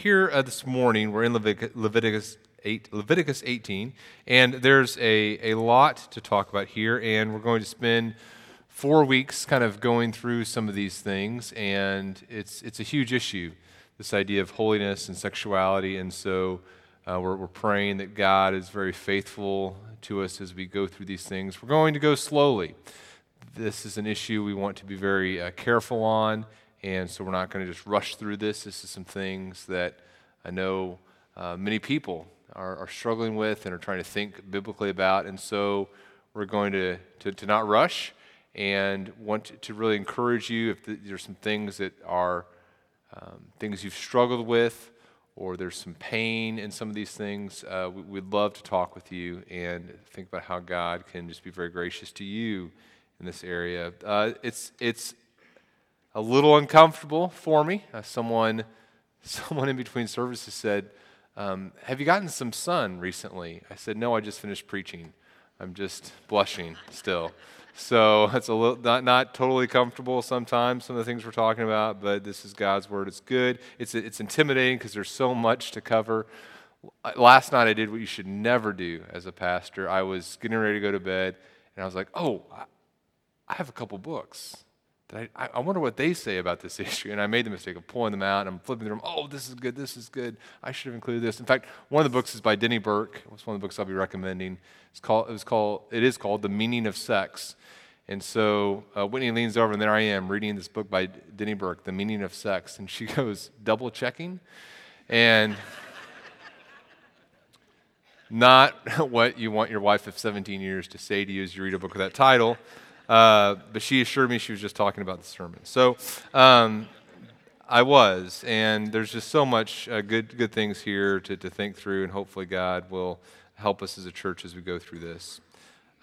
here uh, this morning, we're in Leviticus, Leviticus, 8, Leviticus 18, and there's a, a lot to talk about here, and we're going to spend four weeks kind of going through some of these things, and it's, it's a huge issue, this idea of holiness and sexuality, and so uh, we're, we're praying that God is very faithful to us as we go through these things. We're going to go slowly. This is an issue we want to be very uh, careful on, and so we're not going to just rush through this. This is some things that I know uh, many people are, are, struggling with and are trying to think biblically about, and so we're going to, to, to not rush and want to really encourage you if there's some things that are um, things you've struggled with or there's some pain in some of these things, uh, we, would love to talk with you and think about how God can just be very gracious to you in this area. Uh, it's, it's a little uncomfortable for me. Uh, someone, someone in between services said, um, Have you gotten some sun recently? I said, No, I just finished preaching. I'm just blushing still. So it's a little not, not totally comfortable sometimes, some of the things we're talking about, but this is God's word. It's good. It's, it's intimidating because there's so much to cover. Last night I did what you should never do as a pastor. I was getting ready to go to bed, and I was like, oh, I have a couple books. That I, I wonder what they say about this issue. And I made the mistake of pulling them out and I'm flipping through them. Oh, this is good. This is good. I should have included this. In fact, one of the books is by Denny Burk. It's one of the books I'll be recommending. It's called, it was called, it is called The Meaning of Sex. And so uh, Whitney leans over, and there I am reading this book by Denny Burk, The Meaning of Sex. And she goes, double checking. And not what you want your wife of 17 years to say to you as you read a book with that title. Uh, but she assured me she was just talking about the sermon. So um, I was, and there's just so much uh, good, good things here to, to think through, and hopefully God will help us as a church as we go through this.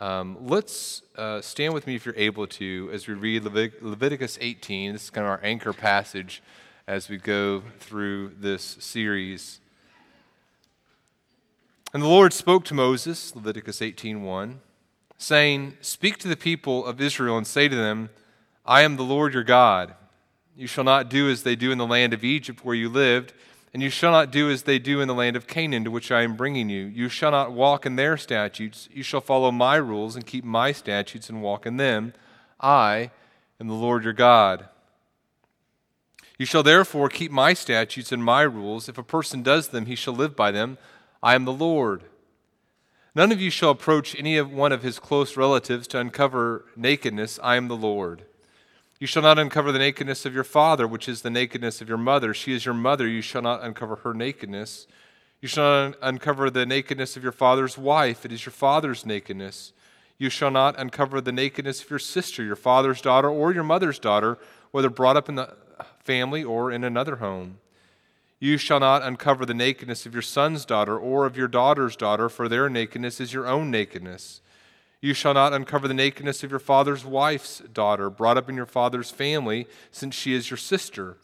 Um, let's uh, stand with me if you're able to as we read Levit- Leviticus 18. This is kind of our anchor passage as we go through this series. And the Lord spoke to Moses, Leviticus 18:1 saying, Speak to the people of Israel and say to them, I am the Lord your God. You shall not do as they do in the land of Egypt where you lived, and you shall not do as they do in the land of Canaan to which I am bringing you. You shall not walk in their statutes. You shall follow my rules and keep my statutes and walk in them. I am the Lord your God. You shall therefore keep my statutes and my rules. If a person does them, he shall live by them. I am the Lord. None of you shall approach any of one of his close relatives to uncover nakedness. I am the Lord. You shall not uncover the nakedness of your father, which is the nakedness of your mother. She is your mother. You shall not uncover her nakedness. You shall not uncover the nakedness of your father's wife. It is your father's nakedness. You shall not uncover the nakedness of your sister, your father's daughter, or your mother's daughter, whether brought up in the family or in another home. You shall not uncover the nakedness of your son's daughter or of your daughter's daughter, for their nakedness is your own nakedness. You shall not uncover the nakedness of your father's wife's daughter, brought up in your father's family, since she is your sister.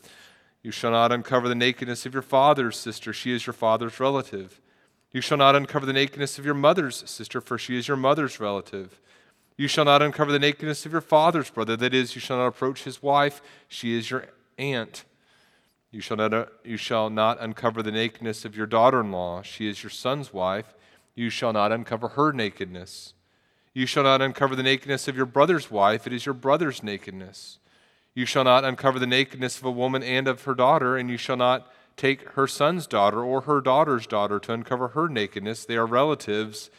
You shall not uncover the nakedness of your father's sister, she is your father's relative. You shall not uncover the nakedness of your mother's sister, for she is your mother's relative. You shall not uncover the nakedness of your father's brother, that is, you shall not approach his wife, she is your aunt. You shall, not, you shall not uncover the nakedness of your daughter in law. She is your son's wife. You shall not uncover her nakedness. You shall not uncover the nakedness of your brother's wife. It is your brother's nakedness. You shall not uncover the nakedness of a woman and of her daughter, and you shall not take her son's daughter or her daughter's daughter to uncover her nakedness. They are relatives.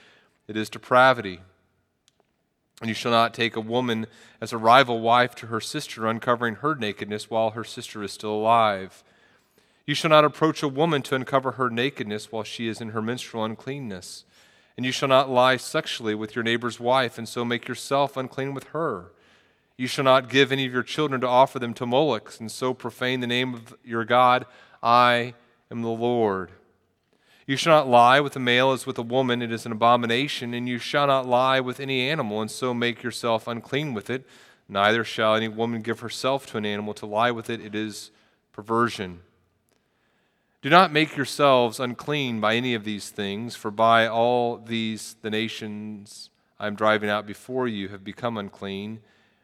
It is depravity. And you shall not take a woman as a rival wife to her sister, uncovering her nakedness while her sister is still alive. You shall not approach a woman to uncover her nakedness while she is in her menstrual uncleanness. And you shall not lie sexually with your neighbor's wife, and so make yourself unclean with her. You shall not give any of your children to offer them to Moloch, and so profane the name of your God. I am the Lord. You shall not lie with a male as with a woman, it is an abomination, and you shall not lie with any animal, and so make yourself unclean with it. Neither shall any woman give herself to an animal to lie with it, it is perversion. Do not make yourselves unclean by any of these things, for by all these the nations I am driving out before you have become unclean.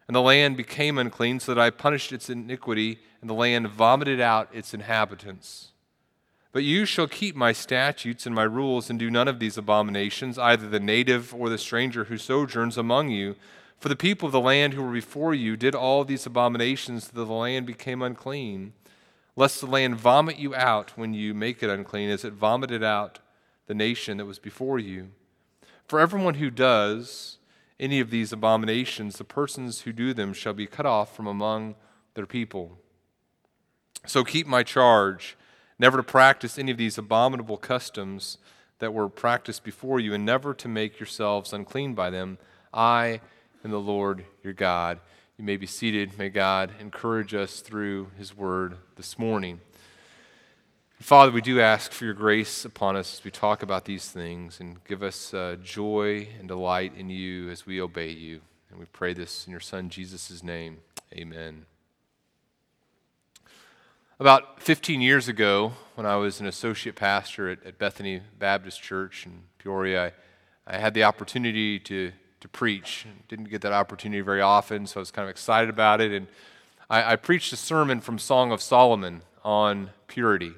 And the land became unclean, so that I punished its iniquity, and the land vomited out its inhabitants. But you shall keep my statutes and my rules, and do none of these abominations, either the native or the stranger who sojourns among you. For the people of the land who were before you did all these abominations, that the land became unclean. Lest the land vomit you out when you make it unclean, as it vomited out the nation that was before you. For everyone who does any of these abominations, the persons who do them shall be cut off from among their people. So keep my charge never to practice any of these abominable customs that were practiced before you, and never to make yourselves unclean by them. I am the Lord your God. You may be seated. May God encourage us through his word this morning. Father, we do ask for your grace upon us as we talk about these things and give us uh, joy and delight in you as we obey you. And we pray this in your Son, Jesus' name. Amen. About 15 years ago, when I was an associate pastor at, at Bethany Baptist Church in Peoria, I, I, had the opportunity to, to preach. Didn't get that opportunity very often, so I was kind of excited about it. And I, I preached a sermon from Song of Solomon on purity.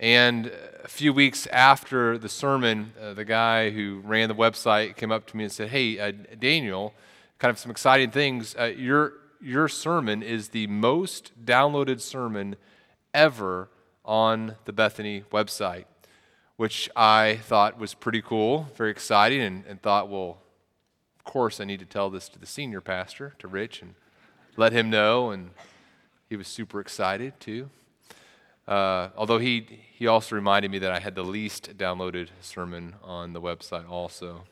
And a few weeks after the sermon, uh, the guy who ran the website came up to me and said, Hey, uh, Daniel, kind of some exciting things. Uh, your, your sermon is the most downloaded sermon ever on the Bethany website, which I thought was pretty cool, very exciting, and, and thought, well, of course, I need to tell this to the senior pastor, to Rich, and let him know. And he was super excited too. Uh, although he, he also reminded me that I had the least downloaded sermon on the website also.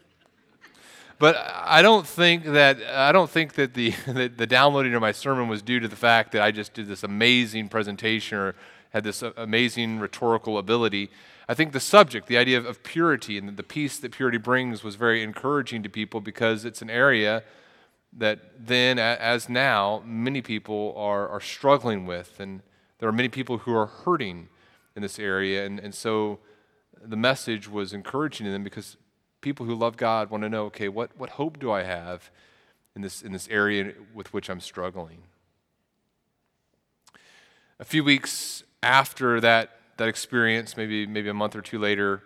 But I don't think that I don't think that the, the, the downloading of my sermon was due to the fact that I just did this amazing presentation or had this amazing rhetorical ability. I think the subject, the idea of, of purity and the peace that purity brings, was very encouraging to people because it's an area that then, as now, many people are, are struggling with. And there are many people who are hurting in this area. And, and so the message was encouraging to them because people who love God want to know okay, what, what hope do I have in this, in this area with which I'm struggling? A few weeks after that, that experience, maybe, maybe a month or two later,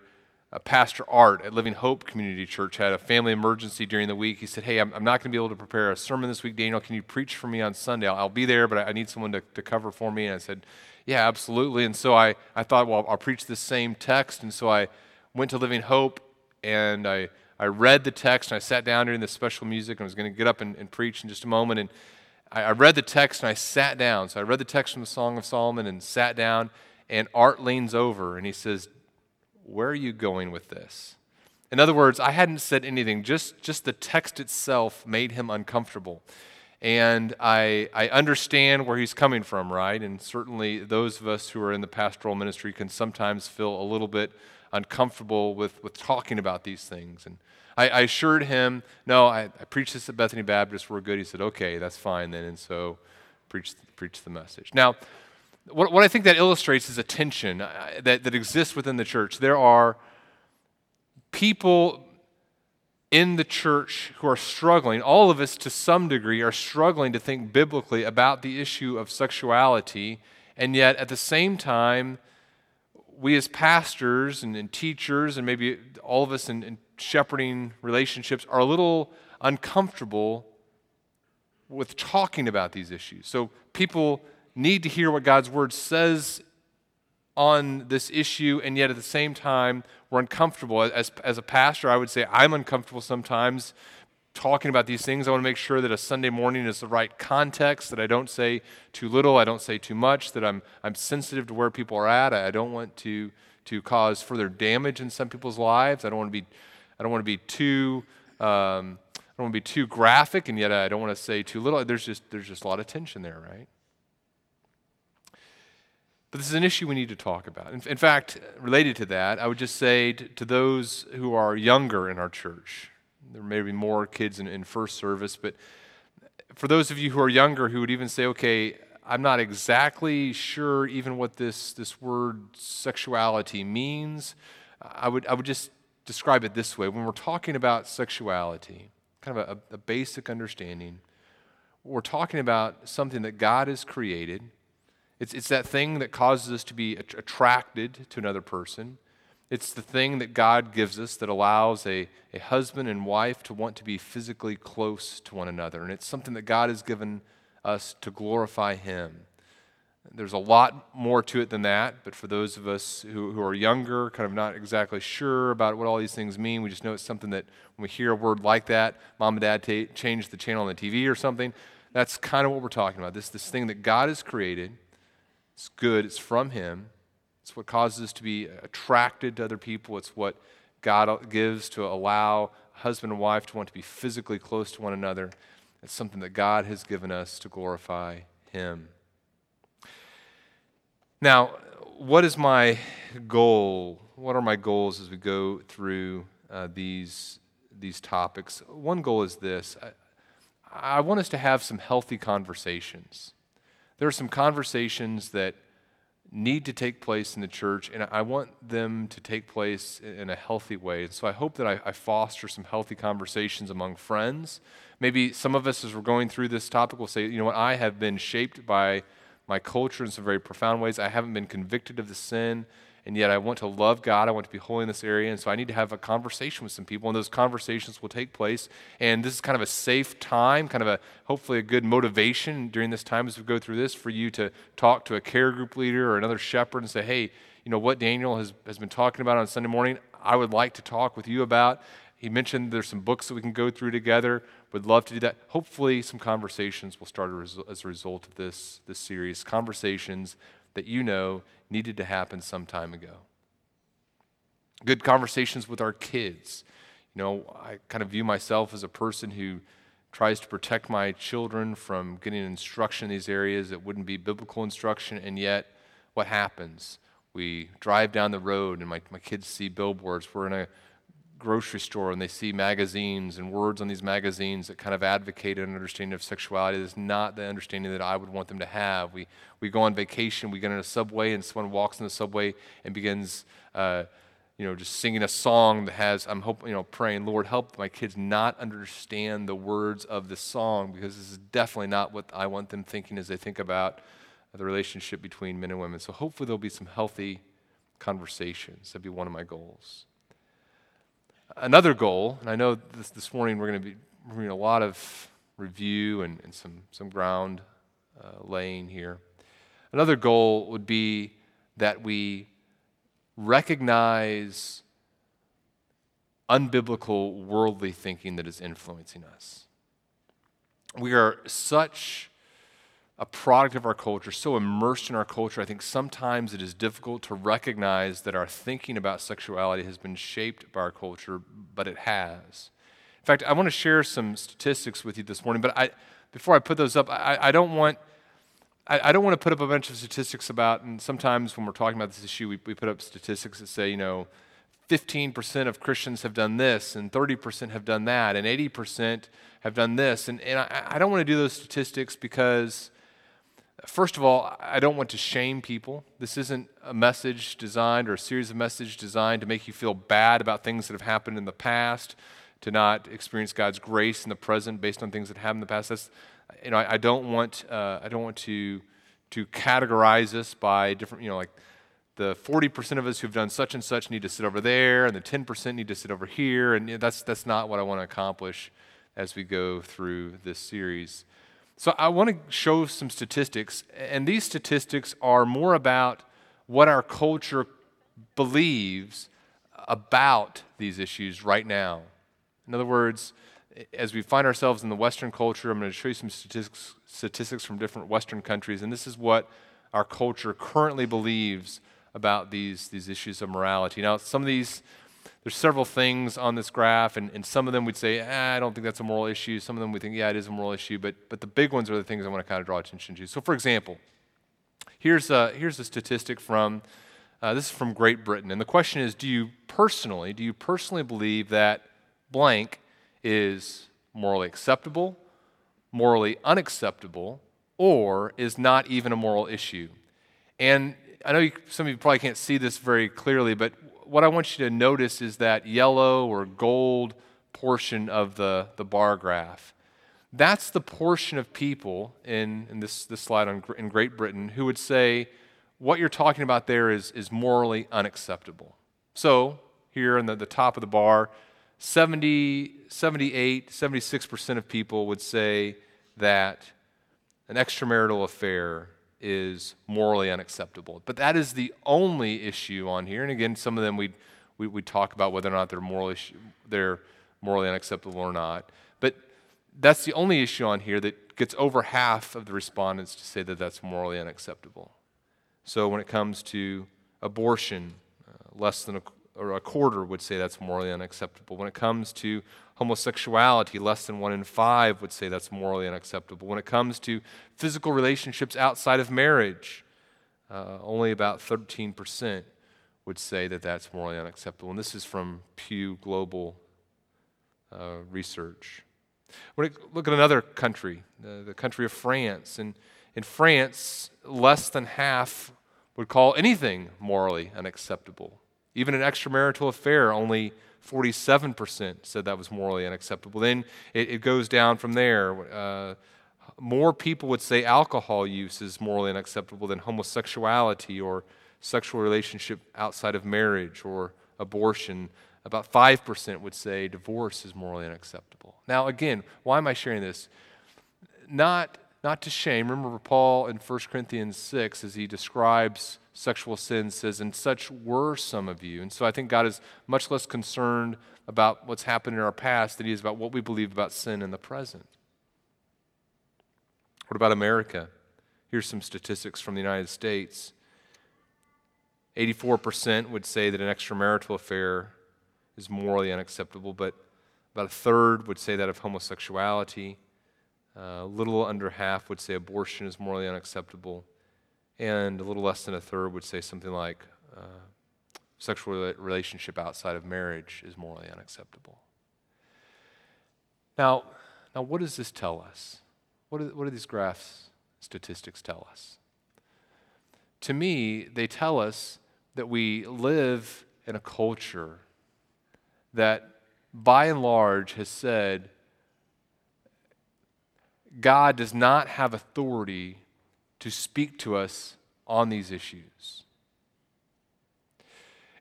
uh, Pastor Art at Living Hope Community Church had a family emergency during the week. He said, Hey, I'm, I'm not going to be able to prepare a sermon this week. Daniel, can you preach for me on Sunday? I'll, I'll be there, but I, I need someone to, to cover for me. And I said, Yeah, absolutely. And so I, I thought, Well, I'll preach the same text. And so I went to Living Hope and I, I read the text and I sat down during the special music and I was going to get up and, and, preach in just a moment. And I, I, read the text and I sat down. So I read the text from the Song of Solomon and sat down. And Art leans over and he says, Where are you going with this? In other words, I hadn't said anything, just, just the text itself made him uncomfortable. And I, I understand where he's coming from, right? And certainly those of us who are in the pastoral ministry can sometimes feel a little bit uncomfortable with, with talking about these things. And I, I assured him, no, I, I, preached this at Bethany Baptist. We're good. He said, okay, that's fine then. And so preached, preached the message. Now, what, what I think that illustrates is a tension uh, that, that exists within the church. There are people in the church who are struggling, all of us to some degree are struggling to think biblically about the issue of sexuality, and yet at the same time, we as pastors and, and, teachers, and maybe all of us in, in shepherding relationships, are a little uncomfortable with talking about these issues. So people need to hear what God's word says on this issue, and yet at the same time, we're uncomfortable. As, as a pastor, I would say I'm uncomfortable sometimes talking about these things, I want to make sure that a Sunday morning is the right context, that I don't say too little, I don't say too much, that I'm, I'm sensitive to where people are at. I don't want to, to cause further damage in some people's lives. I don't want to be, I don't want to be too, um, I don't want to be too graphic, and yet I don't want to say too little. There's just, there's just a lot of tension there, right? But this is an issue we need to talk about. In, in fact, related to that, I would just say to, to those who are younger in our church, there may be more kids in, in first service, but for those of you who are younger who would even say, okay, I'm not exactly sure even what this, this word sexuality means, I would, I would just describe it this way. When we're talking about sexuality, kind of a, a basic understanding, we're talking about something that God has created It's, it's that thing that causes us to be attracted to another person. It's the thing that God gives us that allows a, a husband and wife to want to be physically close to one another. And it's something that God has given us to glorify Him. There's a lot more to it than that, but for those of us who, who are younger, kind of not exactly sure about what all these things mean, we just know it's something that when we hear a word like that, mom and dad t- change the channel on the TV or something. That's kind of what we're talking about. This, this thing that God has created it's good, it's from Him. It's what causes us to be attracted to other people. It's what God gives to allow husband and wife to want to be physically close to one another. It's something that God has given us to glorify Him. Now, what is my goal? What are my goals as we go through uh, these, these topics? One goal is this I, I want us to have some healthy conversations there are some conversations that need to take place in the church, and I want them to take place in a healthy way. so I hope that I, I, foster some healthy conversations among friends. Maybe some of us, as we're going through this topic, will say, you know what, I have been shaped by my culture in some very profound ways. I haven't been convicted of the sin and yet I want to love God. I want to be holy in this area. And so I need to have a conversation with some people, and those conversations will take place. And this is kind of a safe time, kind of a hopefully a good motivation during this time as we go through this for you to talk to a care group leader or another shepherd and say, hey, you know what Daniel has, has been talking about on Sunday morning, I would like to talk with you about. He mentioned there's some books that we can go through together. Would love to do that. Hopefully, some conversations will start as a result of this, this series. Conversations that you know needed to happen some time ago. Good conversations with our kids. You know, I kind of view myself as a person who tries to protect my children from getting instruction in these areas that wouldn't be biblical instruction, and yet what happens? We drive down the road and my, my kids see billboards. We're in a grocery store and they see magazines and words on these magazines that kind of advocate an understanding of sexuality that's not the understanding that I would want them to have. We, we go on vacation, we get in a subway, and someone walks in the subway and begins, uh, you know, just singing a song that has, I'm hoping, you know, praying, Lord, help my kids not understand the words of this song because this is definitely not what I want them thinking as they think about the relationship between men and women. So hopefully there'll be some healthy conversations. That'd be one of my goals. Another goal, and I know this, this morning we're going to be doing a lot of review and, and some, some ground uh, laying here. Another goal would be that we recognize unbiblical worldly thinking that is influencing us. We are such a product of our culture, so immersed in our culture, I think sometimes it is difficult to recognize that our thinking about sexuality has been shaped by our culture, but it has. In fact, I want to share some statistics with you this morning, but I, before I put those up, I, I don't want. I, don't want to put up a bunch of statistics about, and sometimes when we're talking about this issue, we, we put up statistics that say, you know, 15% of Christians have done this, and 30% have done that, and 80% have done this. And, and I, I don't want to do those statistics because First of all, I don't want to shame people. This isn't a message designed or a series of messages designed to make you feel bad about things that have happened in the past, to not experience God's grace in the present based on things that happened in the past. That's, you know, I, I don't want, uh, I don't want to, to categorize us by different, you know, like the 40% of us who've done such and such need to sit over there, and the 10% need to sit over here, and that's, that's not what I want to accomplish as we go through this series. So I want to show some statistics, and these statistics are more about what our culture believes about these issues right now. In other words, as we find ourselves in the Western culture, I'm going to show you some statistics, statistics from different Western countries, and this is what our culture currently believes about these, these issues of morality. Now, some of these there's several things on this graph, and, and some of them we'd say, eh, I don't think that's a moral issue. Some of them we think, yeah, it is a moral issue. But, but the big ones are the things I want to kind of draw attention to. So, for example, here's a, here's a statistic from uh, this is from Great Britain, and the question is, do you personally, do you personally believe that blank is morally acceptable, morally unacceptable, or is not even a moral issue? And I know you, some of you probably can't see this very clearly, but what I want you to notice is that yellow or gold portion of the, the bar graph. That's the portion of people in, in this, this slide on, in Great Britain who would say what you're talking about there is, is morally unacceptable. So, here in the, the top of the bar, 70, 78, 76% of people would say that an extramarital affair is morally unacceptable. But that is the only issue on here. And again, some of them we'd, we, we talk about whether or not they're, moral issue, they're morally unacceptable or not. But that's the only issue on here that gets over half of the respondents to say that that's morally unacceptable. So when it comes to abortion, uh, less than a, or a quarter would say that's morally unacceptable. When it comes to homosexuality, less than one in five would say that's morally unacceptable. When it comes to physical relationships outside of marriage, uh, only about 13% would say that that's morally unacceptable. And this is from Pew Global uh, Research. When look at another country, uh, the country of France. And in France, less than half would call anything morally unacceptable. Even an extramarital affair, only 47% said that was morally unacceptable. Then it, it goes down from there. Uh, more people would say alcohol use is morally unacceptable than homosexuality or sexual relationship outside of marriage or abortion. About 5% would say divorce is morally unacceptable. Now, again, why am I sharing this? Not, not to shame. Remember, Paul in 1 Corinthians 6, as he describes sexual sin, says, And such were some of you. And so I think God is much less concerned about what's happened in our past than he is about what we believe about sin in the present. What about America? Here's some statistics from the United States 84% would say that an extramarital affair is morally unacceptable, but about a third would say that of homosexuality. Uh, a little under half would say abortion is morally unacceptable. And a little less than a third would say something like uh, sexual relationship outside of marriage is morally unacceptable. Now, now what does this tell us? What do, what do these graphs, statistics tell us? To me, they tell us that we live in a culture that, by and large, has said God does not have authority to speak to us on these issues.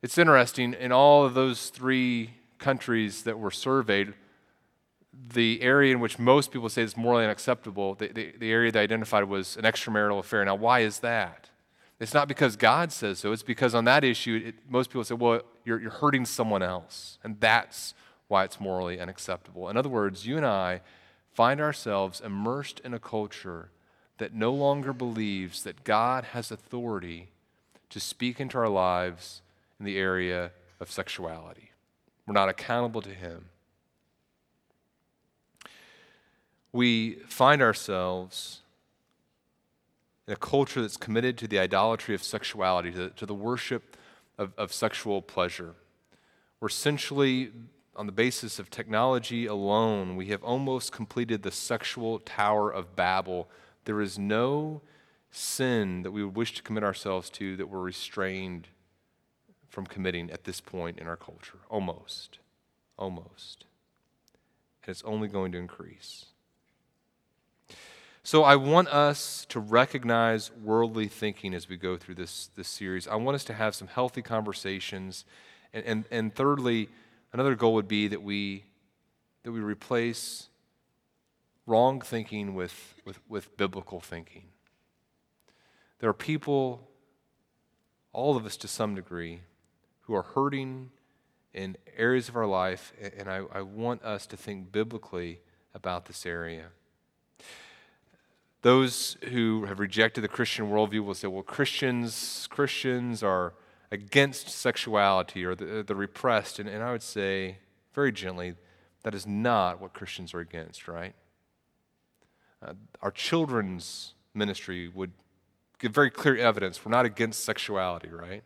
It's interesting, in all of those three countries that were surveyed, the area in which most people say is morally unacceptable, the, the, the area they identified was an extramarital affair. Now, why is that? It's not because God says so. It's because on that issue, it, most people say, well, you're, you're hurting someone else. And that's why it's morally unacceptable. In other words, you and I find ourselves immersed in a culture that no longer believes that God has authority to speak into our lives in the area of sexuality. We're not accountable to Him. We find ourselves in a culture that's committed to the idolatry of sexuality, to, to the worship of, of sexual pleasure. We're essentially, on the basis of technology alone, we have almost completed the sexual Tower of Babel. There is no sin that we would wish to commit ourselves to that we're restrained from committing at this point in our culture. Almost. Almost. And it's only going to increase. So I want us to recognize worldly thinking as we go through this, this series. I want us to have some healthy conversations. And, and, and thirdly, another goal would be that we, that we replace wrong thinking with, with, with biblical thinking. There are people, all of us to some degree, who are hurting in areas of our life, and I, I want us to think biblically about this area. Those who have rejected the Christian worldview will say, well, Christians, Christians are against sexuality or the, the repressed. And, and I would say, very gently, that is not what Christians are against, right? Uh, our children's ministry would give very clear evidence we're not against sexuality, right?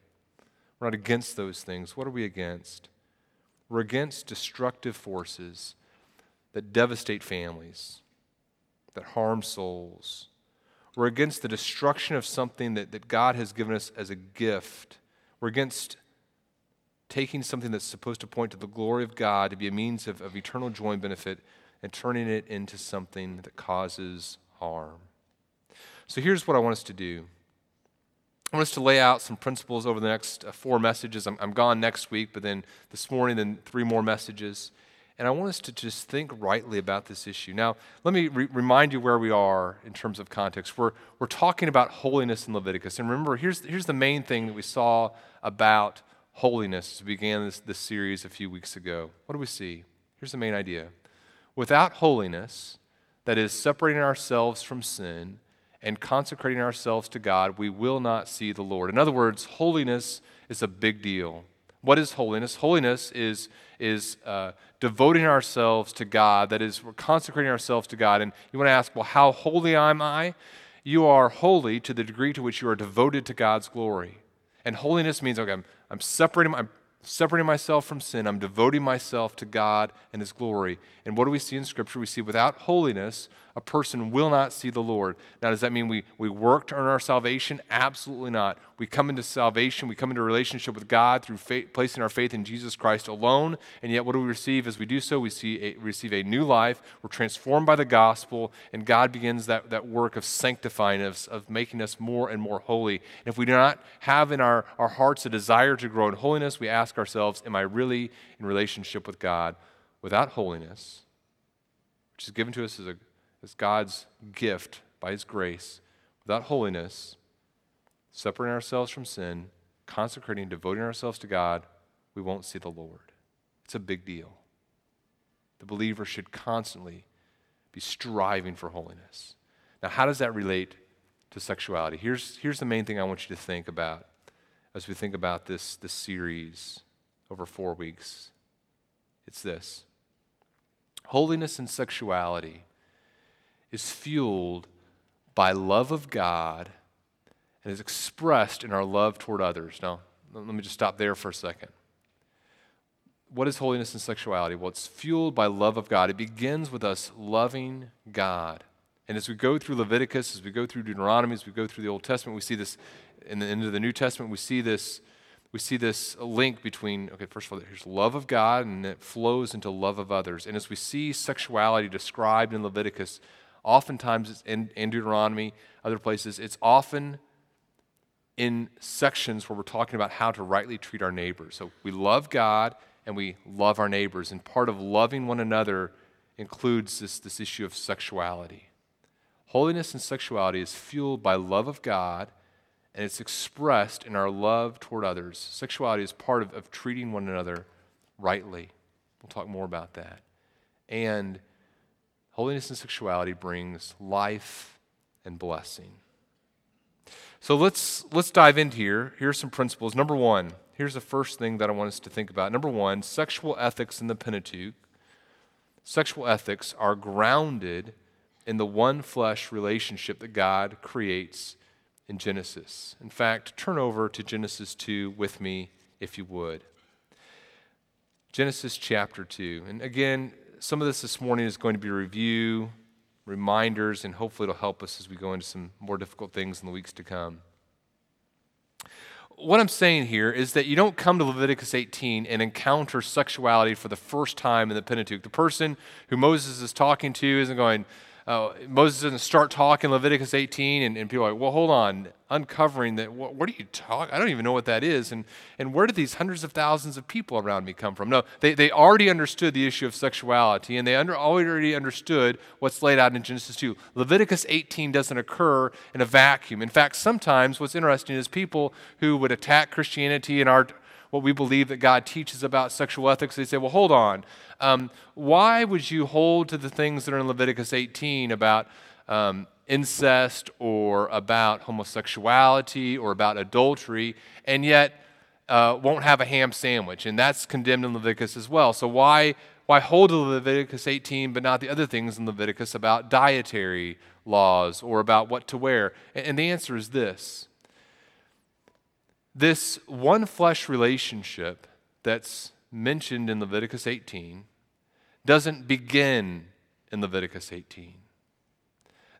We're not against those things. What are we against? We're against destructive forces that devastate families, that harm souls. We're against the destruction of something that, that God has given us as a gift. We're against taking something that's supposed to point to the glory of God to be a means of, of eternal joy and benefit and turning it into something that causes harm. So here's what I want us to do. I want us to lay out some principles over the next uh, four messages. I'm, I'm gone next week, but then this morning, then three more messages. And I want us to just think rightly about this issue. Now, let me re- remind you where we are in terms of context. We're, we're talking about holiness in Leviticus. And remember, here's, here's the main thing that we saw about holiness as we began this, this series a few weeks ago. What do we see? Here's the main idea without holiness, that is, separating ourselves from sin and consecrating ourselves to God, we will not see the Lord. In other words, holiness is a big deal. What is holiness? Holiness is, is uh, devoting ourselves to God. That is, we're consecrating ourselves to God. And you want to ask, well, how holy am I? You are holy to the degree to which you are devoted to God's glory. And holiness means, okay, I'm, I'm separating, I'm separating myself from sin. I'm devoting myself to God and His glory. And what do we see in Scripture? We see without holiness, a person will not see the Lord. Now, does that mean we, we work to earn our salvation? Absolutely not. We come into salvation, we come into relationship with God through faith, placing our faith in Jesus Christ alone. And yet, what do we receive as we do so? We see a, receive a new life. We're transformed by the gospel, and God begins that, that work of sanctifying us, of making us more and more holy. And if we do not have in our, our hearts a desire to grow in holiness, we ask ourselves, Am I really in relationship with God? Without holiness, which is given to us as a as God's gift by His grace, without holiness, separating ourselves from sin, consecrating, devoting ourselves to God, we won't see the Lord. It's a big deal. The believer should constantly be striving for holiness. Now, how does that relate to sexuality? Here's, here's the main thing I want you to think about as we think about this, this series over four weeks. It's this holiness and sexuality is fueled by love of God and is expressed in our love toward others. Now, let me just stop there for a second. What is holiness and sexuality? Well, it's fueled by love of God. It begins with us loving God. And as we go through Leviticus, as we go through Deuteronomy, as we go through the Old Testament, we see this in the end of the New Testament, we see this we see this link between, okay, first of all, here's love of God, and it flows into love of others. And as we see sexuality described in Leviticus, Oftentimes, it's in, in Deuteronomy, other places, it's often in sections where we're talking about how to rightly treat our neighbors. So we love God and we love our neighbors. And part of loving one another includes this, this issue of sexuality. Holiness and sexuality is fueled by love of God and it's expressed in our love toward others. Sexuality is part of, of treating one another rightly. We'll talk more about that. And Holiness and sexuality brings life and blessing. So let's let's dive into here. Here's some principles. Number 1, here's the first thing that I want us to think about. Number 1, sexual ethics in the Pentateuch. Sexual ethics are grounded in the one flesh relationship that God creates in Genesis. In fact, turn over to Genesis 2 with me if you would. Genesis chapter 2. And again, some of this this morning is going to be review, reminders, and hopefully it'll help us as we go into some more difficult things in the weeks to come. What I'm saying here is that you don't come to Leviticus 18 and encounter sexuality for the first time in the Pentateuch. The person who Moses is talking to isn't going, uh, Moses doesn't start talking Leviticus 18, and, and, people are like, well, hold on, uncovering that. What, what, are you talking? I don't even know what that is. And, and where did these hundreds of thousands of people around me come from? No, they, they already understood the issue of sexuality, and they under, already understood what's laid out in Genesis 2. Leviticus 18 doesn't occur in a vacuum. In fact, sometimes what's interesting is people who would attack Christianity and our what we believe that God teaches about sexual ethics, they say, well, hold on. Um, why would you hold to the things that are in Leviticus 18 about um, incest or about homosexuality or about adultery, and yet uh, won't have a ham sandwich? And that's condemned in Leviticus as well. So why? Why hold to Leviticus 18 but not the other things in Leviticus about dietary laws or about what to wear? And the answer is this this one flesh relationship that's mentioned in Leviticus 18 doesn't begin in Leviticus 18.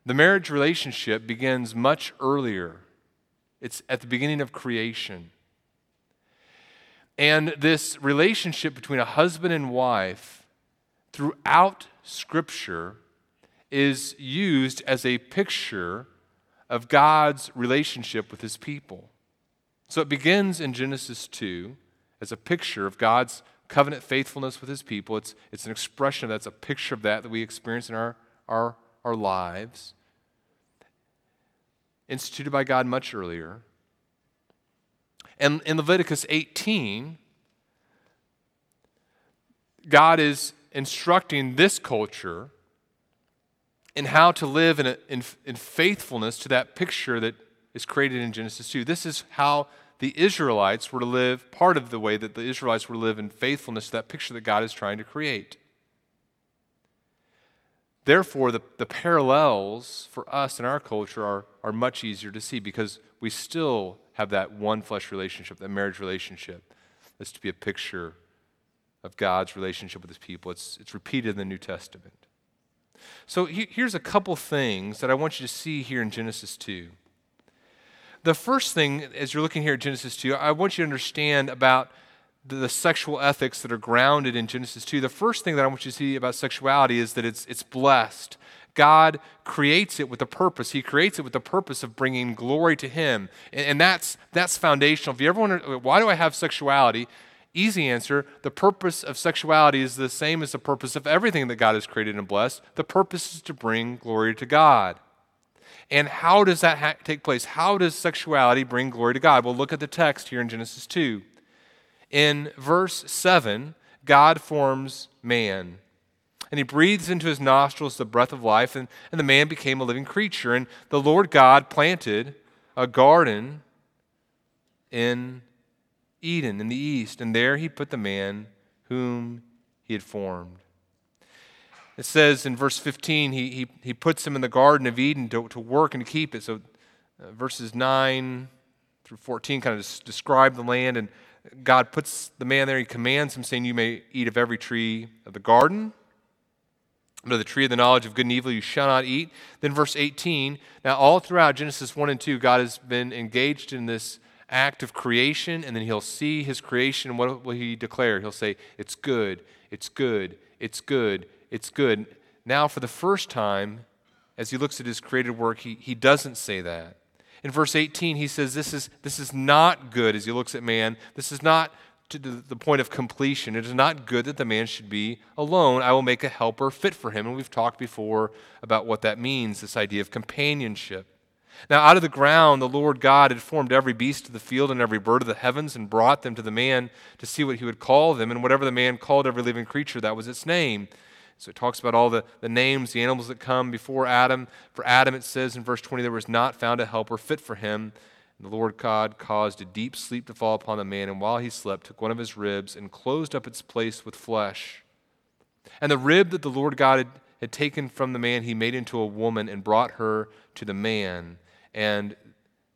The marriage relationship begins much earlier, it's at the beginning of creation. And this relationship between a husband and wife throughout Scripture is used as a picture of God's relationship with his people. So it begins in Genesis 2 as a picture of God's covenant faithfulness with his people. It's, it's an expression of that's a picture of that that we experience in our, our, our lives. Instituted by God much earlier. And in Leviticus 18, God is instructing this culture in how to live in, a, in, in faithfulness to that picture that is created in Genesis 2. This is how the Israelites were to live, part of the way that the Israelites were to live in faithfulness to that picture that God is trying to create. Therefore, the, the parallels for us in our culture are, are much easier to see because we still have that one flesh relationship, that marriage relationship. That's to be a picture of God's relationship with his people. It's, it's repeated in the New Testament. So he, here's a couple things that I want you to see here in Genesis 2. The first thing, as you're looking here at Genesis 2, I want you to understand about the, the, sexual ethics that are grounded in Genesis 2. The first thing that I want you to see about sexuality is that it's, it's blessed. God creates it with a purpose. He creates it with the purpose of bringing glory to Him. And, and that's, that's foundational. If you ever wonder, why do I have sexuality? Easy answer the purpose of sexuality is the same as the purpose of everything that God has created and blessed. The purpose is to bring glory to God. And how does that ha- take place? How does sexuality bring glory to God? Well, look at the text here in Genesis 2. In verse 7, God forms man. And he breathes into his nostrils the breath of life, and, and the man became a living creature. And the Lord God planted a garden in Eden in the east, and there he put the man whom he had formed. It says in verse 15, he, he, he puts him in the Garden of Eden to, to work and to keep it. So uh, verses 9 through 14 kind of describe the land, and God puts the man there. He commands him, saying, You may eat of every tree of the garden. But of the tree of the knowledge of good and evil you shall not eat. Then verse 18. Now, all throughout Genesis 1 and 2, God has been engaged in this act of creation, and then he'll see his creation, and what will he declare? He'll say, It's good, it's good, it's good, it's good. Now, for the first time, as he looks at his created work, he, he doesn't say that. In verse 18, he says, this is, this is not good as he looks at man. This is not to the point of completion. It is not good that the man should be alone. I will make a helper fit for him. And we've talked before about what that means this idea of companionship. Now, out of the ground, the Lord God had formed every beast of the field and every bird of the heavens and brought them to the man to see what he would call them. And whatever the man called every living creature, that was its name. So it talks about all the, the names, the animals that come before Adam. For Adam, it says in verse 20, there was not found a helper fit for him. And the Lord God caused a deep sleep to fall upon the man, and while he slept, took one of his ribs and closed up its place with flesh. And the rib that the Lord God had, had taken from the man, he made into a woman and brought her to the man and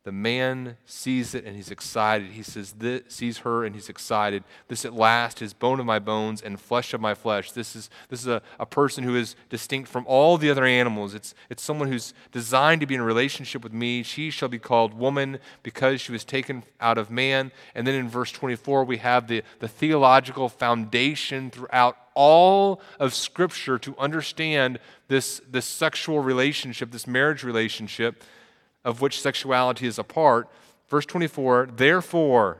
the man sees it and he's excited. He says, this, sees her and he's excited. This at last is bone of my bones and flesh of my flesh. This is, this is a, a person who is distinct from all the other animals. It's, it's someone who's designed to be in relationship with me. She shall be called woman because she was taken out of man. And then in verse 24, we have the, the theological foundation throughout all of Scripture to understand this, this sexual relationship, this marriage relationship of which sexuality is a part. Verse 24, therefore,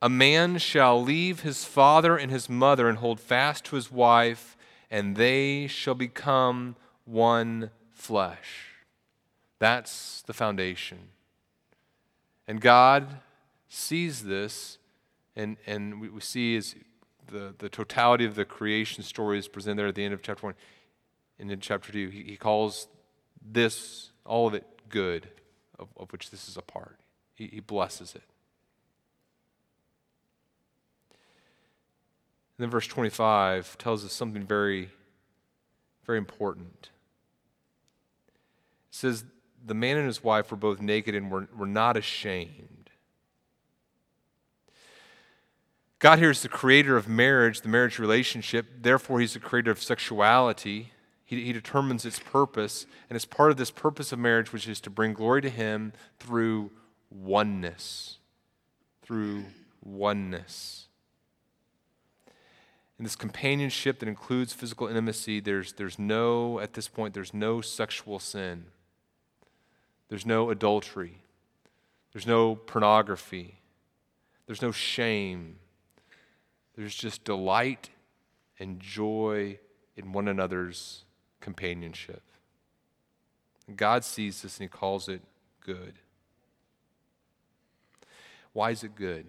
a man shall leave his father and his mother and hold fast to his wife, and they shall become one flesh. That's the foundation. And God sees this, and, and we, see is the, the totality of the creation story is presented there at the end of chapter 1. And in chapter 2, he, he calls this all of it good, of, of which this is a part. He, he blesses it. And then verse 25 tells us something very, very important. It says, The man and his wife were both naked and were, were not ashamed. God here is the creator of marriage, the marriage relationship. Therefore, he's the creator of sexuality. He, he determines its purpose, and it's part of this purpose of marriage, which is to bring glory to Him through oneness. Through oneness. in this companionship that includes physical intimacy, there's, there's no, at this point, there's no sexual sin. There's no adultery. There's no pornography. There's no shame. There's just delight and joy in one another's companionship. God sees this and He calls it good. Why is it good?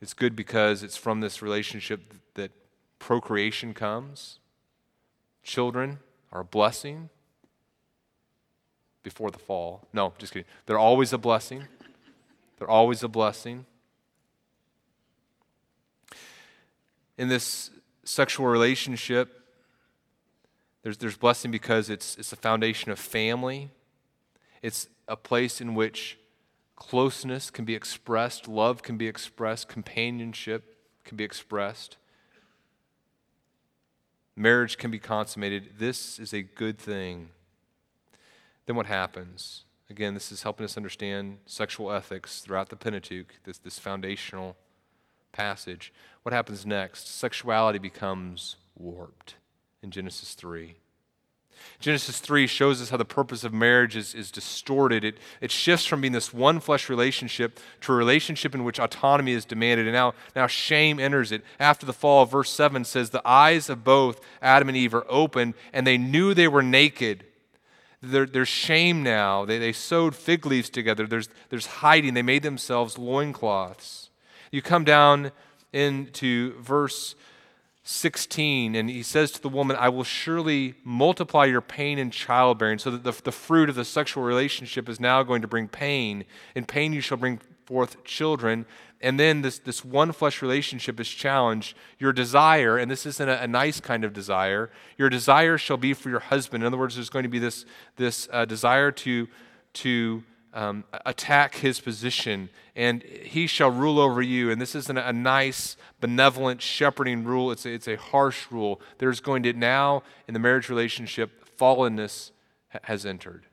It's good because it's from this relationship that procreation comes. Children are a blessing before the fall. No, just kidding. They're always a blessing. They're always a blessing. In this sexual relationship, there's, there's blessing because it's, it's a foundation of family. It's a place in which closeness can be expressed, love can be expressed, companionship can be expressed. Marriage can be consummated. This is a good thing. Then what happens? Again, this is helping us understand sexual ethics throughout the Pentateuch, this, this foundational passage. What happens next? Sexuality becomes warped in Genesis 3. Genesis 3 shows us how the purpose of marriage is, is distorted. It, it shifts from being this one flesh relationship to a relationship in which autonomy is demanded. And now, now shame enters it. After the fall, verse 7 says, The eyes of both Adam and Eve are opened, and they knew they were naked. There, there's shame now. They, they sewed fig leaves together. There's, there's hiding. They made themselves loincloths. You come down into verse 16, and he says to the woman, I will surely multiply your pain in childbearing, so that the, the fruit of the sexual relationship is now going to bring pain. In pain, you shall bring forth children. And then this, this one flesh relationship is challenged. Your desire, and this isn't a, a, nice kind of desire, your desire shall be for your husband. In other words, there's going to be this, this uh, desire to, to um, attack his position, and he shall rule over you. And this isn't a nice, benevolent, shepherding rule, it's a, it's a harsh rule. There's going to now, in the marriage relationship, fallenness has entered.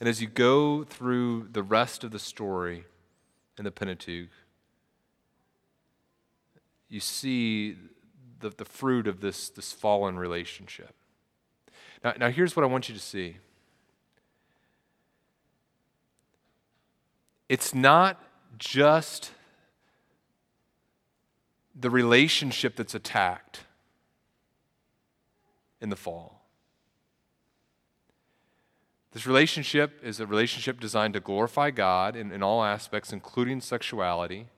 And as you go through the rest of the story in the Pentateuch, you see the, the fruit of this, this fallen relationship. Now, now, here's what I want you to see it's not just the relationship that's attacked in the fall. This relationship is a relationship designed to glorify God in, in all aspects, including sexuality.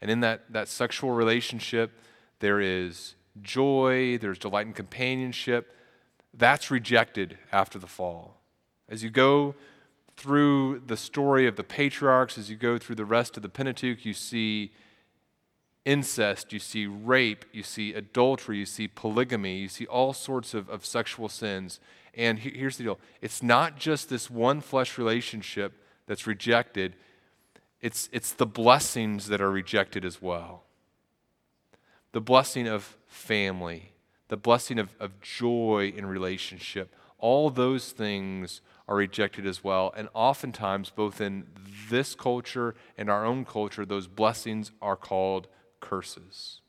And in that, that sexual relationship, there is joy, there's delight in companionship. That's rejected after the fall. As you go through the story of the patriarchs, as you go through the rest of the Pentateuch, you see incest, you see rape, you see adultery, you see polygamy, you see all sorts of, of sexual sins. And here's the deal it's not just this one flesh relationship that's rejected, it's, it's the blessings that are rejected as well. The blessing of family, the blessing of, of joy in relationship, all those things are rejected as well. And oftentimes, both in this culture and our own culture, those blessings are called curses.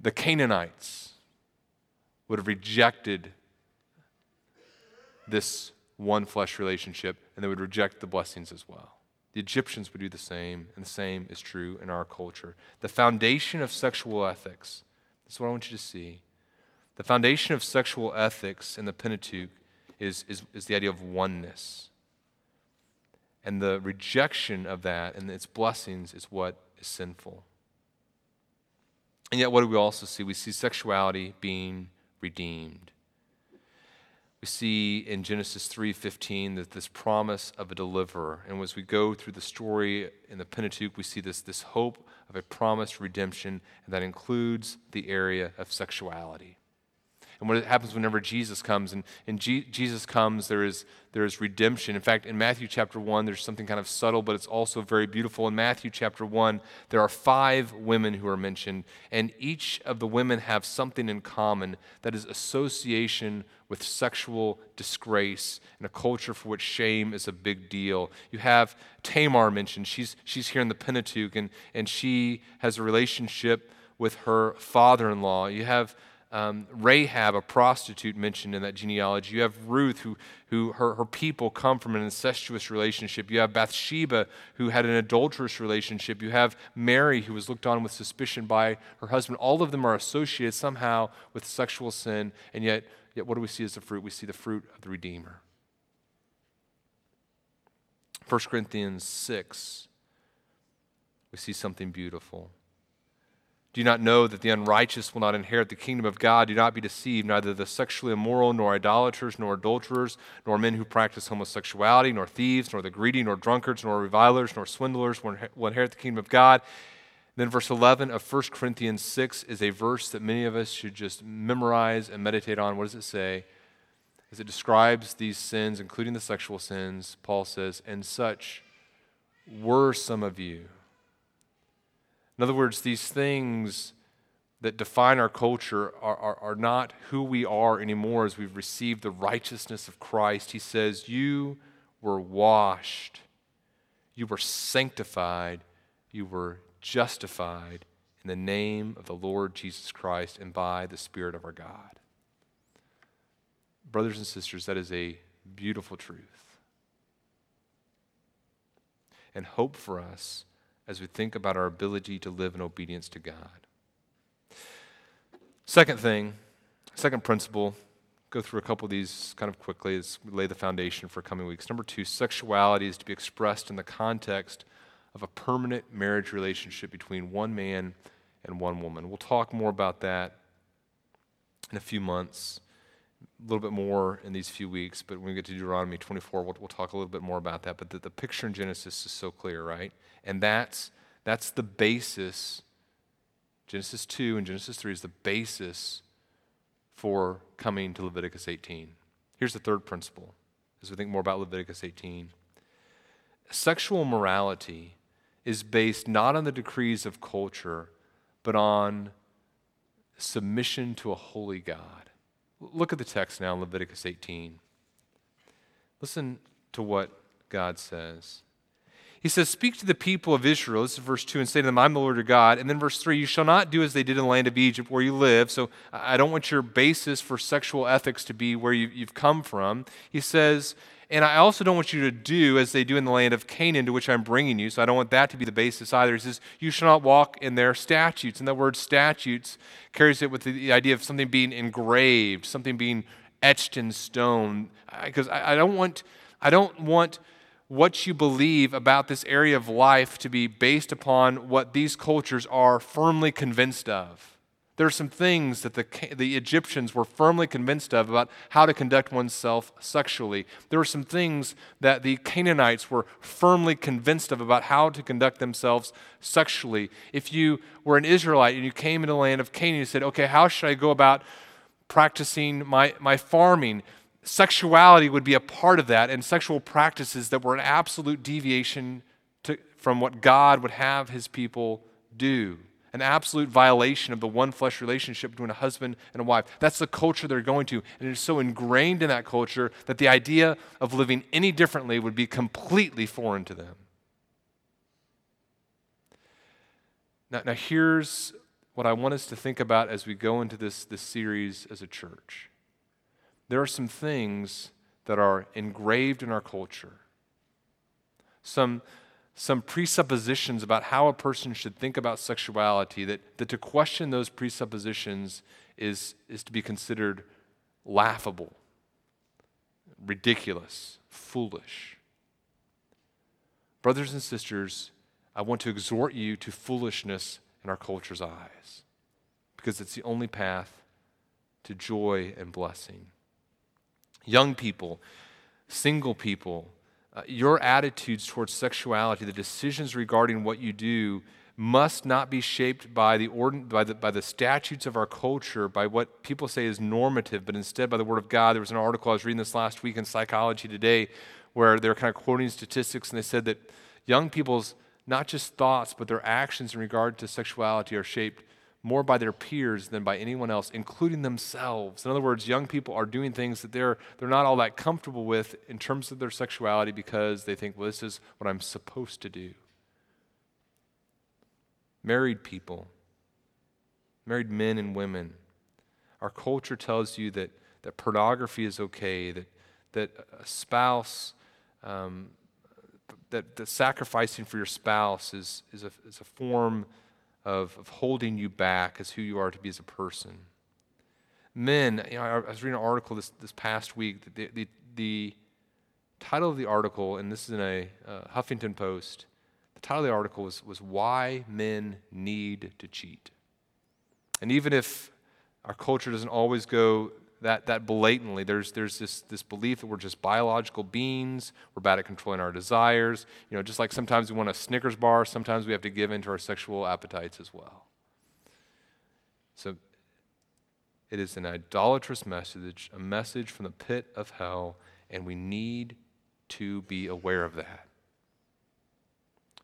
The Canaanites would have rejected this one flesh relationship and they would reject the blessings as well. The Egyptians would do the same, and the same is true in our culture. The foundation of sexual ethics, this is what I want you to see, the foundation of sexual ethics in the Pentateuch is, is, is the idea of oneness. And the rejection of that and its blessings is what is sinful. And yet, what do we also see? We see sexuality being redeemed. We see in Genesis 3:15 that this promise of a deliverer. And as we go through the story in the Pentateuch, we see this, this hope of a promised redemption, and that includes the area of sexuality. And what happens whenever Jesus comes. And, and G- Jesus comes, there is, there is redemption. In fact, in Matthew chapter 1, there's something kind of subtle, but it's also very beautiful. In Matthew chapter 1, there are five women who are mentioned, and each of the women have something in common that is association with sexual disgrace in a culture for which shame is a big deal. You have Tamar mentioned. She's, she's here in the Pentateuch, and, and she has a relationship with her father in law. You have um, Rahab, a prostitute, mentioned in that genealogy. You have Ruth, who, who her, her people come from an incestuous relationship. You have Bathsheba, who had an adulterous relationship. You have Mary, who was looked on with suspicion by her husband. All of them are associated somehow with sexual sin, and yet, yet what do we see as the fruit? We see the fruit of the Redeemer. 1 Corinthians 6, we see something beautiful. Do you not know that the unrighteous will not inherit the kingdom of God? Do not be deceived. Neither the sexually immoral, nor idolaters, nor adulterers, nor men who practice homosexuality, nor thieves, nor the greedy, nor drunkards, nor revilers, nor swindlers will inherit the kingdom of God. Then, verse 11 of 1 Corinthians 6 is a verse that many of us should just memorize and meditate on. What does it say? As it describes these sins, including the sexual sins, Paul says, And such were some of you. In other words, these things that define our culture are, are, are, not who we are anymore as we've received the righteousness of Christ. He says, You were washed, you were sanctified, you were justified in the name of the Lord Jesus Christ and by the Spirit of our God. Brothers and sisters, that is a beautiful truth. And hope for us as we think about our ability to live in obedience to God. Second thing, second principle, go through a couple of these kind of quickly as we lay the foundation for coming weeks. Number two, sexuality is to be expressed in the context of a permanent marriage relationship between one man and one woman. We'll talk more about that in a few months, a little bit more in these few weeks, but when we get to Deuteronomy 24, we'll, we'll talk a little bit more about that. But the, the picture in Genesis is so clear, right? And that's, that's the basis. Genesis 2 and Genesis 3 is the basis for coming to Leviticus 18. Here's the third principle as we think more about Leviticus 18. Sexual morality is based not on the decrees of culture, but on submission to a holy God. Look at the text now Leviticus 18. Listen to what God says. He says, Speak to the people of Israel, this is verse 2, and say to them, I'm the Lord your God. And then verse 3, You shall not do as they did in the land of Egypt where you live. So I don't want your basis for sexual ethics to be where you, have come from. He says, And I also don't want you to do as they do in the land of Canaan to which I'm bringing you. So I don't want that to be the basis either. He says, You shall not walk in their statutes. And that word statutes carries it with the idea of something being engraved, something being etched in stone. Because I, I don't want. I don't want what you believe about this area of life to be based upon what these cultures are firmly convinced of. There are some things that the, the Egyptians were firmly convinced of about how to conduct oneself sexually. There are some things that the Canaanites were firmly convinced of about how to conduct themselves sexually. If you were an Israelite and you came into the land of Canaan, you said, okay, how should I go about practicing my, my farming? sexuality would be a part of that, and sexual practices that were an absolute deviation to, from what God would have his people do. An absolute violation of the one flesh relationship between a husband and a wife. That's the culture they're going to. And it is so ingrained in that culture that the idea of living any differently would be completely foreign to them. Now, now here's what I want us to think about as we go into this, this series as a church there are some things that are engraved in our culture, some, some presuppositions about how a person should think about sexuality, that, that to question those presuppositions is, is to be considered laughable, ridiculous, foolish. Brothers and sisters, I want to exhort you to foolishness in our culture's eyes because it's the only path to joy and blessing young people, single people, uh, your attitudes towards sexuality, the decisions regarding what you do, must not be shaped by the, ordin- by, the, by the statutes of our culture, by what people say is normative, but instead by the Word of God. There was an article I was reading this last week in Psychology Today where they were kind of quoting statistics, and they said that young people's not just thoughts, but their actions in regard to sexuality are shaped more by their peers than by anyone else, including themselves. In other words, young people are doing things that they're, they're not all that comfortable with in terms of their sexuality because they think, well, this is what I'm supposed to do. Married people, married men and women, our culture tells you that, that pornography is okay, that, that a spouse, um, that, that sacrificing for your spouse is, is, a, is a form of, of holding you back as who you are to be as a person. Men, you know, I was reading an article this, this past week. The, the, the title of the article, and this is in a uh, Huffington Post, the title of the article was, was Why Men Need to Cheat. And even if our culture doesn't always go that, that blatantly. There's, there's this, this belief that we're just biological beings, we're bad at controlling our desires. You know, just like sometimes we want a Snickers bar, sometimes we have to give in to our sexual appetites as well. So it is an idolatrous message, a message from the pit of hell, and we need to be aware of that.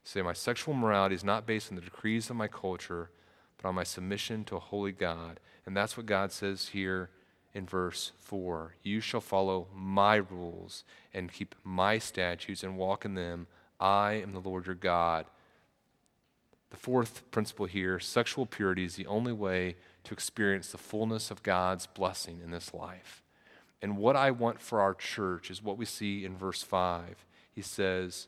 Say, my sexual morality is not based on the decrees of my culture, but on my submission to a holy God. And that's what God says here in verse 4 You shall follow my rules and keep my statutes and walk in them. I am the Lord your God. The fourth principle here sexual purity is the only way to experience the fullness of God's blessing in this life. And what I want for our church is what we see in verse 5. He says,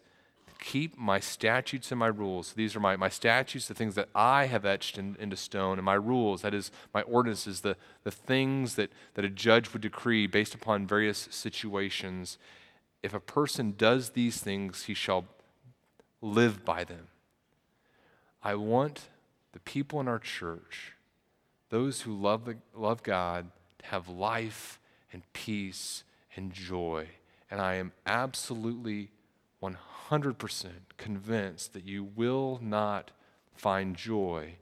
keep my statutes and my rules. These are my, my statutes, the things that I have etched in, into stone, and my rules, that is, my ordinances, the, the things that, that a judge would decree based upon various situations. If a person does these things, he shall live by them. I want the people in our church, those who love, the, love God, to have life and peace and joy. And I am absolutely 100% convinced that you will not find joy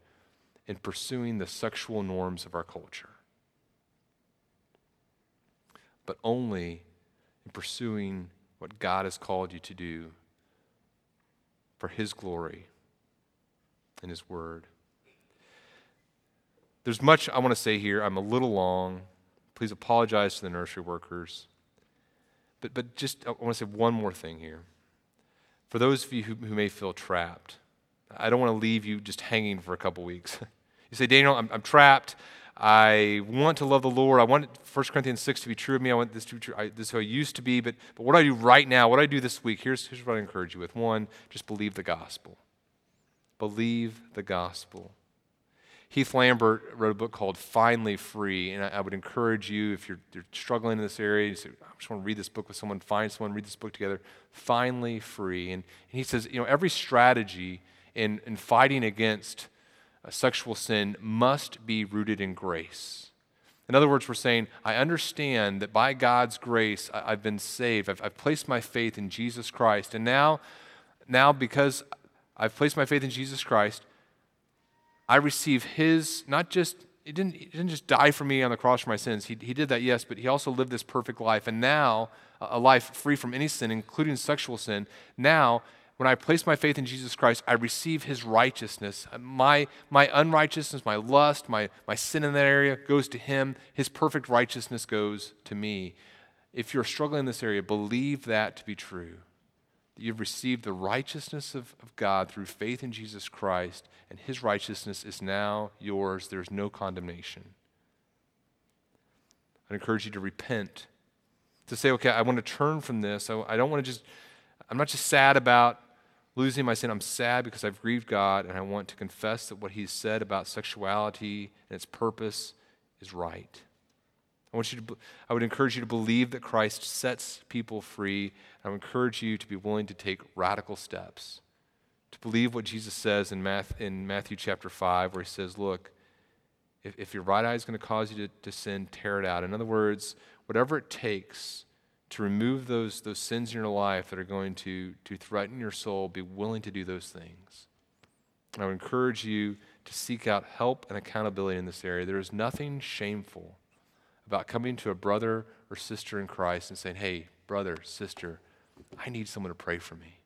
in pursuing the sexual norms of our culture, but only in pursuing what God has called you to do for His glory and His Word. There's much I want to say here. I'm a little long. Please apologize to the nursery workers. But, but just, I want to say one more thing here for those of you who, who may feel trapped, I don't want to leave you just hanging for a couple weeks. you say, Daniel, I'm, I'm, trapped. I want to love the Lord. I want 1 Corinthians 6 to be true of me. I want this to be true. I, this is who I used to be. But, but what do I do right now? What do I do this week? Here's, here's what I encourage you with. One, just believe the gospel. Believe the gospel. Heath Lambert wrote a book called Finally Free, and I, I would encourage you, if you're, you're, struggling in this area, you say, I just want to read this book with someone, find someone, read this book together. Finally Free. And, and he says, you know, every strategy in, in fighting against sexual sin must be rooted in grace. In other words, we're saying, I understand that by God's grace, I, have been saved. I've, I've placed my faith in Jesus Christ. And now, now, because I've placed my faith in Jesus Christ, I receive his, not just, he didn't, he didn't just die for me on the cross for my sins. He, he did that, yes, but he also lived this perfect life. And now, a life free from any sin, including sexual sin. Now, when I place my faith in Jesus Christ, I receive his righteousness. Uh, my, my unrighteousness, my lust, my, my sin in that area goes to him. His perfect righteousness goes to me. If you're struggling in this area, believe that to be true that you've received the righteousness of, of God through faith in Jesus Christ, and his righteousness is now yours. There's no condemnation. I encourage you to repent, to say, okay, I want to turn from this. I, I don't want to just, I'm not just sad about losing my sin. I'm sad because I've grieved God, and I want to confess that what He's said about sexuality and its purpose is right. I, want you to, I would encourage you to believe that Christ sets people free. I would encourage you to be willing to take radical steps, to believe what Jesus says in, Math, in Matthew chapter 5, where he says, Look, if, if your right eye is going to cause you to, to sin, tear it out. In other words, whatever it takes to remove those, those sins in your life that are going to, to threaten your soul, be willing to do those things. I would encourage you to seek out help and accountability in this area. There is nothing shameful about coming to a brother or sister in Christ and saying, hey, brother, sister, I need someone to pray for me.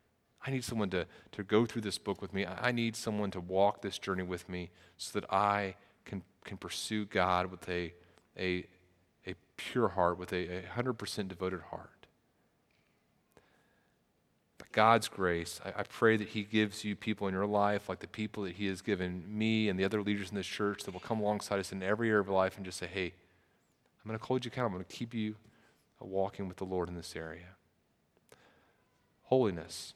I need someone to, to go through this book with me. I need someone to walk this journey with me so that I can, can pursue God with a, a, a pure heart, with a, a 100% devoted heart. By God's grace, I, I pray that He gives you people in your life, like the people that He has given me and the other leaders in this church, that will come alongside us in every area of life and just say, hey, I'm going to hold you accountable. I'm going to keep you uh, walking with the Lord in this area. Holiness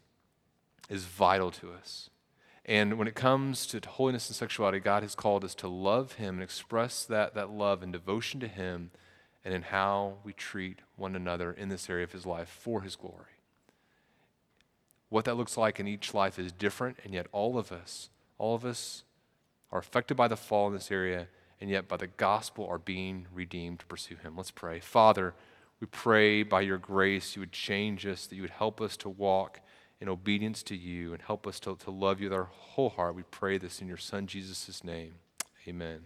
is vital to us. And when it comes to holiness and sexuality, God has called us to love Him and express that, that love and devotion to Him and in how we treat one another in this area of His life for His glory. What that looks like in each life is different, and yet all of us, all of us are affected by the fall in this area, and yet by the gospel are being redeemed to pursue Him. Let's pray. Father, we pray by your grace you would change us, that you would help us to walk in obedience to you and help us to, to love you with our whole heart. We pray this in your Son Jesus' name. Amen.